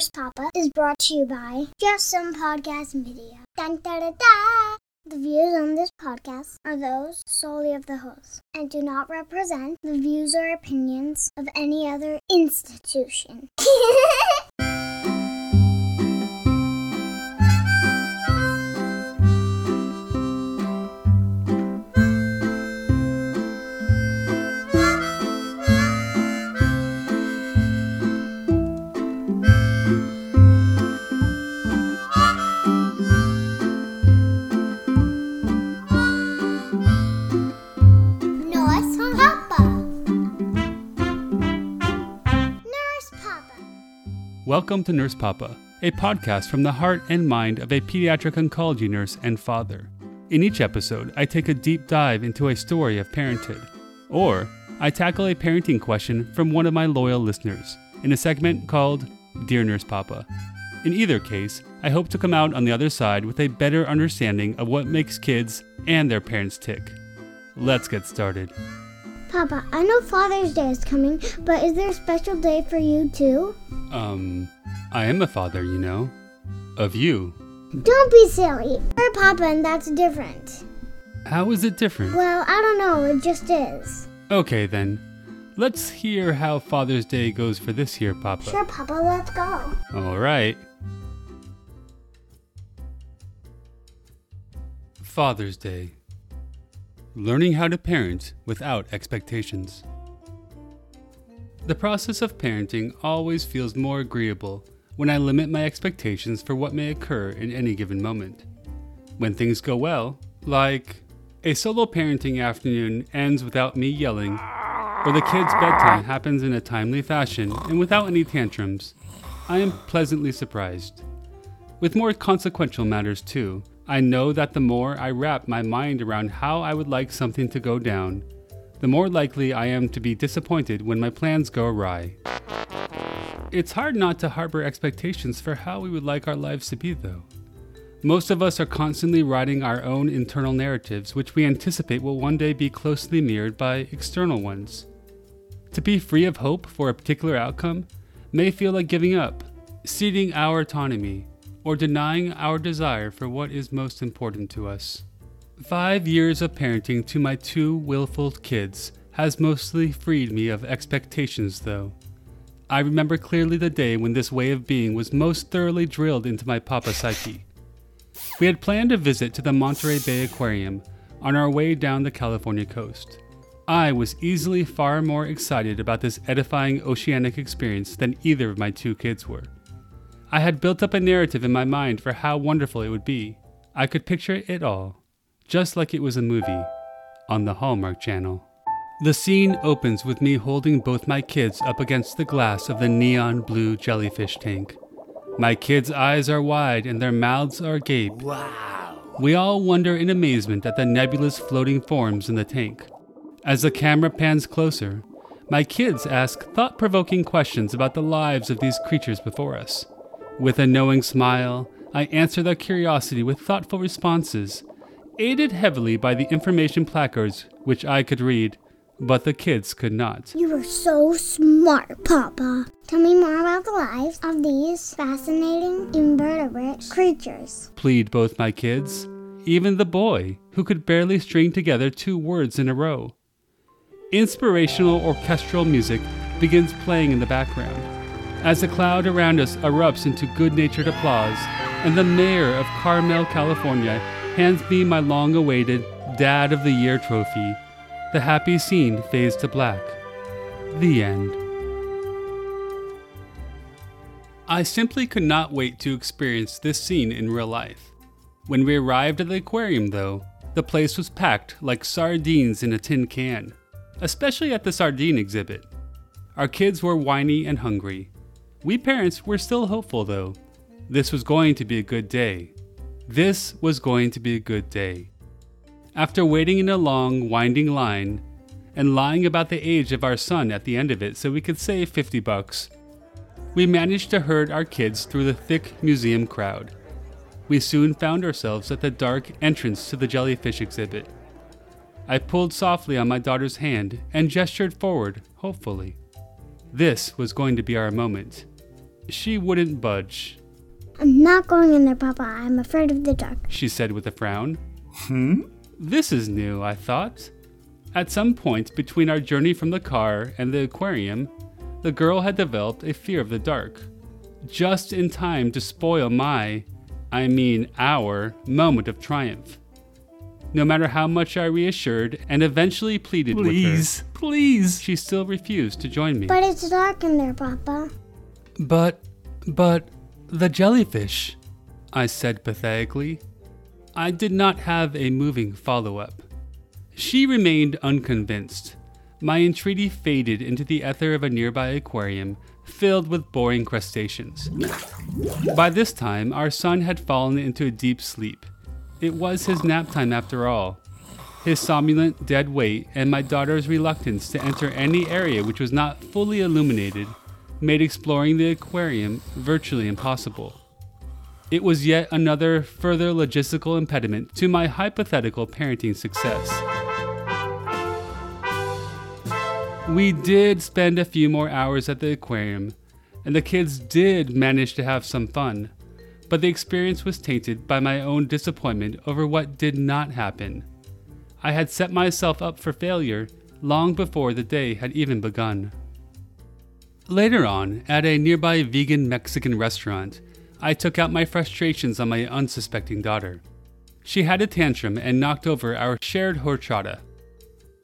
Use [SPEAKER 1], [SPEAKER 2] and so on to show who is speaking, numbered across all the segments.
[SPEAKER 1] Nurse Papa is brought to you by Just Some Podcast Media. Dun, da, da, da. The views on this podcast are those solely of the host and do not represent the views or opinions of any other institution.
[SPEAKER 2] Welcome to Nurse Papa, a podcast from the heart and mind of a pediatric oncology nurse and father. In each episode, I take a deep dive into a story of parenthood, or I tackle a parenting question from one of my loyal listeners in a segment called Dear Nurse Papa. In either case, I hope to come out on the other side with a better understanding of what makes kids and their parents tick. Let's get started.
[SPEAKER 1] Papa, I know Father's Day is coming, but is there a special day for you too?
[SPEAKER 2] Um, I am a father, you know. Of you.
[SPEAKER 1] Don't be silly. You're Papa, and that's different.
[SPEAKER 2] How is it different?
[SPEAKER 1] Well, I don't know. It just is.
[SPEAKER 2] Okay then. Let's hear how Father's Day goes for this year, Papa.
[SPEAKER 1] Sure, Papa, let's go.
[SPEAKER 2] All right. Father's Day. Learning how to parent without expectations. The process of parenting always feels more agreeable when I limit my expectations for what may occur in any given moment. When things go well, like a solo parenting afternoon ends without me yelling, or the kids' bedtime happens in a timely fashion and without any tantrums, I am pleasantly surprised. With more consequential matters, too, I know that the more I wrap my mind around how I would like something to go down, the more likely I am to be disappointed when my plans go awry. It's hard not to harbor expectations for how we would like our lives to be, though. Most of us are constantly writing our own internal narratives, which we anticipate will one day be closely mirrored by external ones. To be free of hope for a particular outcome may feel like giving up, ceding our autonomy, or denying our desire for what is most important to us. Five years of parenting to my two willful kids has mostly freed me of expectations, though. I remember clearly the day when this way of being was most thoroughly drilled into my papa psyche. We had planned a visit to the Monterey Bay Aquarium on our way down the California coast. I was easily far more excited about this edifying oceanic experience than either of my two kids were. I had built up a narrative in my mind for how wonderful it would be. I could picture it all, just like it was a movie on the Hallmark Channel. The scene opens with me holding both my kids up against the glass of the neon blue jellyfish tank. My kids' eyes are wide and their mouths are agape. Wow. We all wonder in amazement at the nebulous floating forms in the tank. As the camera pans closer, my kids ask thought provoking questions about the lives of these creatures before us. With a knowing smile, I answer their curiosity with thoughtful responses, aided heavily by the information placards which I could read, but the kids could not.
[SPEAKER 1] You are so smart, Papa. Tell me more about the lives of these fascinating invertebrate creatures.
[SPEAKER 2] Plead both my kids, even the boy, who could barely string together two words in a row. Inspirational orchestral music begins playing in the background. As the cloud around us erupts into good natured applause, and the mayor of Carmel, California, hands me my long awaited Dad of the Year trophy, the happy scene fades to black. The end. I simply could not wait to experience this scene in real life. When we arrived at the aquarium, though, the place was packed like sardines in a tin can, especially at the sardine exhibit. Our kids were whiny and hungry. We parents were still hopeful, though. This was going to be a good day. This was going to be a good day. After waiting in a long, winding line, and lying about the age of our son at the end of it so we could save 50 bucks, we managed to herd our kids through the thick museum crowd. We soon found ourselves at the dark entrance to the jellyfish exhibit. I pulled softly on my daughter's hand and gestured forward, hopefully. This was going to be our moment. She wouldn't budge.
[SPEAKER 1] I'm not going in there, Papa. I'm afraid of the dark.
[SPEAKER 2] She said with a frown.
[SPEAKER 3] Hmm?
[SPEAKER 2] This is new, I thought. At some point between our journey from the car and the aquarium, the girl had developed a fear of the dark. Just in time to spoil my, I mean our, moment of triumph. No matter how much I reassured and eventually pleaded
[SPEAKER 3] Please,
[SPEAKER 2] with
[SPEAKER 3] please.
[SPEAKER 2] her, she still refused to join me.
[SPEAKER 1] But it's dark in there, Papa.
[SPEAKER 2] But, but, the jellyfish, I said pathetically. I did not have a moving follow up. She remained unconvinced. My entreaty faded into the ether of a nearby aquarium filled with boring crustaceans. By this time, our son had fallen into a deep sleep. It was his nap time after all. His somnolent dead weight and my daughter's reluctance to enter any area which was not fully illuminated made exploring the aquarium virtually impossible. It was yet another further logistical impediment to my hypothetical parenting success. We did spend a few more hours at the aquarium, and the kids did manage to have some fun, but the experience was tainted by my own disappointment over what did not happen. I had set myself up for failure long before the day had even begun. Later on, at a nearby vegan Mexican restaurant, I took out my frustrations on my unsuspecting daughter. She had a tantrum and knocked over our shared horchata.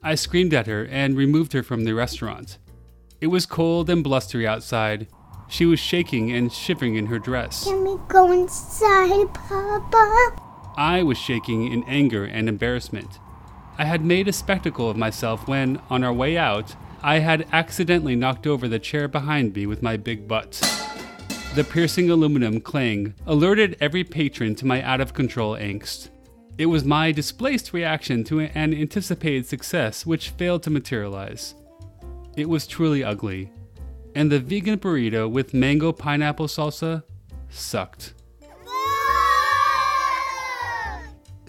[SPEAKER 2] I screamed at her and removed her from the restaurant. It was cold and blustery outside. She was shaking and shivering in her dress.
[SPEAKER 1] Can we go inside, Papa?
[SPEAKER 2] I was shaking in anger and embarrassment. I had made a spectacle of myself when, on our way out, I had accidentally knocked over the chair behind me with my big butt. The piercing aluminum clang alerted every patron to my out of control angst. It was my displaced reaction to an anticipated success which failed to materialize. It was truly ugly, and the vegan burrito with mango pineapple salsa sucked.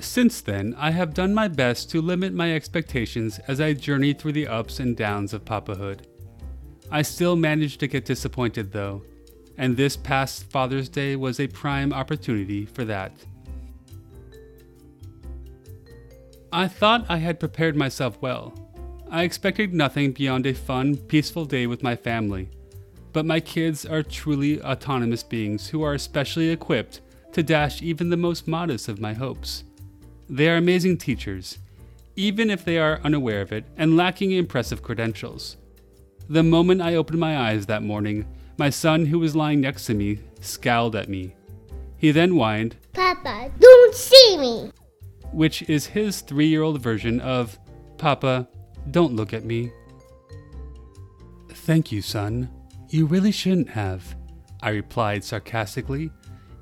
[SPEAKER 2] Since then, I have done my best to limit my expectations as I journey through the ups and downs of papahood. I still manage to get disappointed though, and this past Father's Day was a prime opportunity for that. I thought I had prepared myself well. I expected nothing beyond a fun, peaceful day with my family. But my kids are truly autonomous beings who are especially equipped to dash even the most modest of my hopes. They are amazing teachers, even if they are unaware of it and lacking impressive credentials. The moment I opened my eyes that morning, my son, who was lying next to me, scowled at me. He then whined,
[SPEAKER 1] Papa, don't see me.
[SPEAKER 2] which is his three year old version of, Papa, don't look at me. Thank you, son. You really shouldn't have, I replied sarcastically,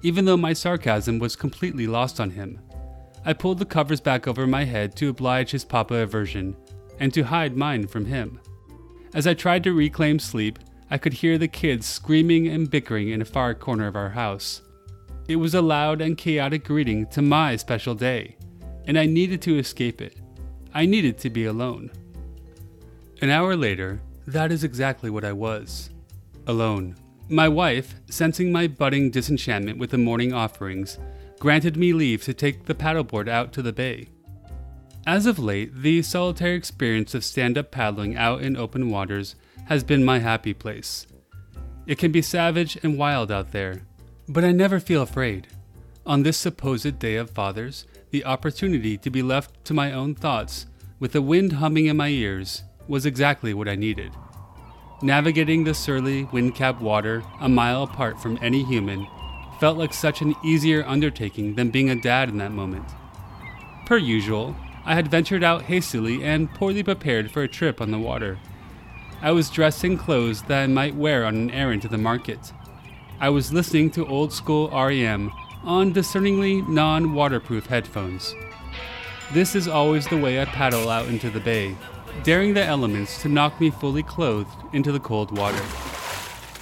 [SPEAKER 2] even though my sarcasm was completely lost on him. I pulled the covers back over my head to oblige his papa aversion and to hide mine from him. As I tried to reclaim sleep, I could hear the kids screaming and bickering in a far corner of our house. It was a loud and chaotic greeting to my special day, and I needed to escape it. I needed to be alone. An hour later, that is exactly what I was alone. My wife, sensing my budding disenchantment with the morning offerings, granted me leave to take the paddleboard out to the bay. As of late, the solitary experience of stand up paddling out in open waters has been my happy place. It can be savage and wild out there, but I never feel afraid. On this supposed day of fathers, the opportunity to be left to my own thoughts, with the wind humming in my ears, was exactly what I needed. Navigating the surly, wind capped water a mile apart from any human felt like such an easier undertaking than being a dad in that moment. Per usual, I had ventured out hastily and poorly prepared for a trip on the water. I was dressed in clothes that I might wear on an errand to the market. I was listening to old school REM on discerningly non waterproof headphones. This is always the way I paddle out into the bay, daring the elements to knock me fully clothed into the cold water.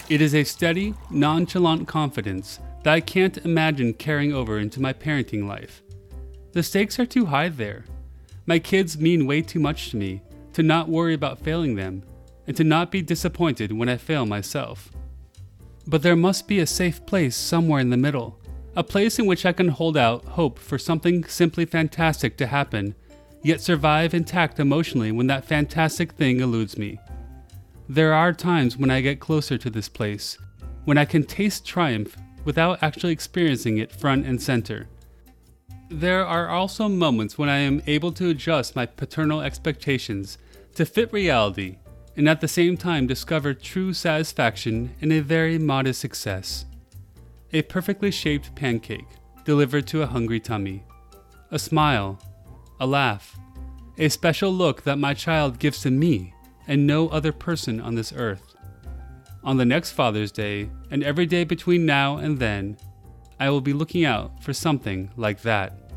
[SPEAKER 2] It is a steady, nonchalant confidence that I can't imagine carrying over into my parenting life. The stakes are too high there. My kids mean way too much to me to not worry about failing them and to not be disappointed when I fail myself. But there must be a safe place somewhere in the middle, a place in which I can hold out hope for something simply fantastic to happen, yet survive intact emotionally when that fantastic thing eludes me. There are times when I get closer to this place, when I can taste triumph without actually experiencing it front and center. There are also moments when I am able to adjust my paternal expectations to fit reality and at the same time discover true satisfaction in a very modest success. A perfectly shaped pancake delivered to a hungry tummy. A smile, a laugh, a special look that my child gives to me and no other person on this earth. On the next Father's Day, and every day between now and then, I will be looking out for something like that.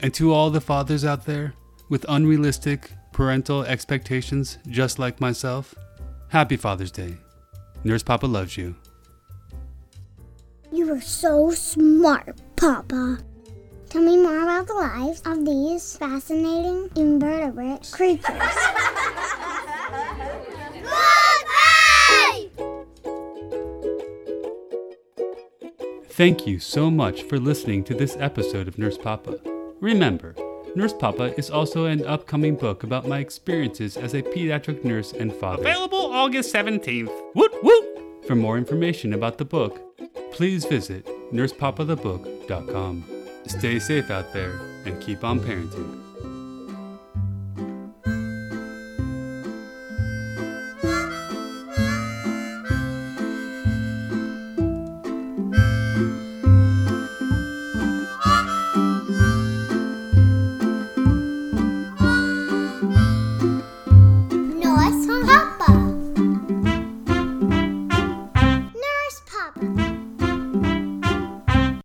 [SPEAKER 2] And to all the fathers out there with unrealistic parental expectations just like myself, happy Father's Day. Nurse Papa loves you.
[SPEAKER 1] You are so smart, Papa. Tell me more about the lives of these fascinating invertebrate creatures.
[SPEAKER 2] Thank you so much for listening to this episode of Nurse Papa. Remember, Nurse Papa is also an upcoming book about my experiences as a pediatric nurse and father.
[SPEAKER 3] Available August 17th. Woot woot!
[SPEAKER 2] For more information about the book, please visit nursepapathebook.com. Stay safe out there and keep on parenting.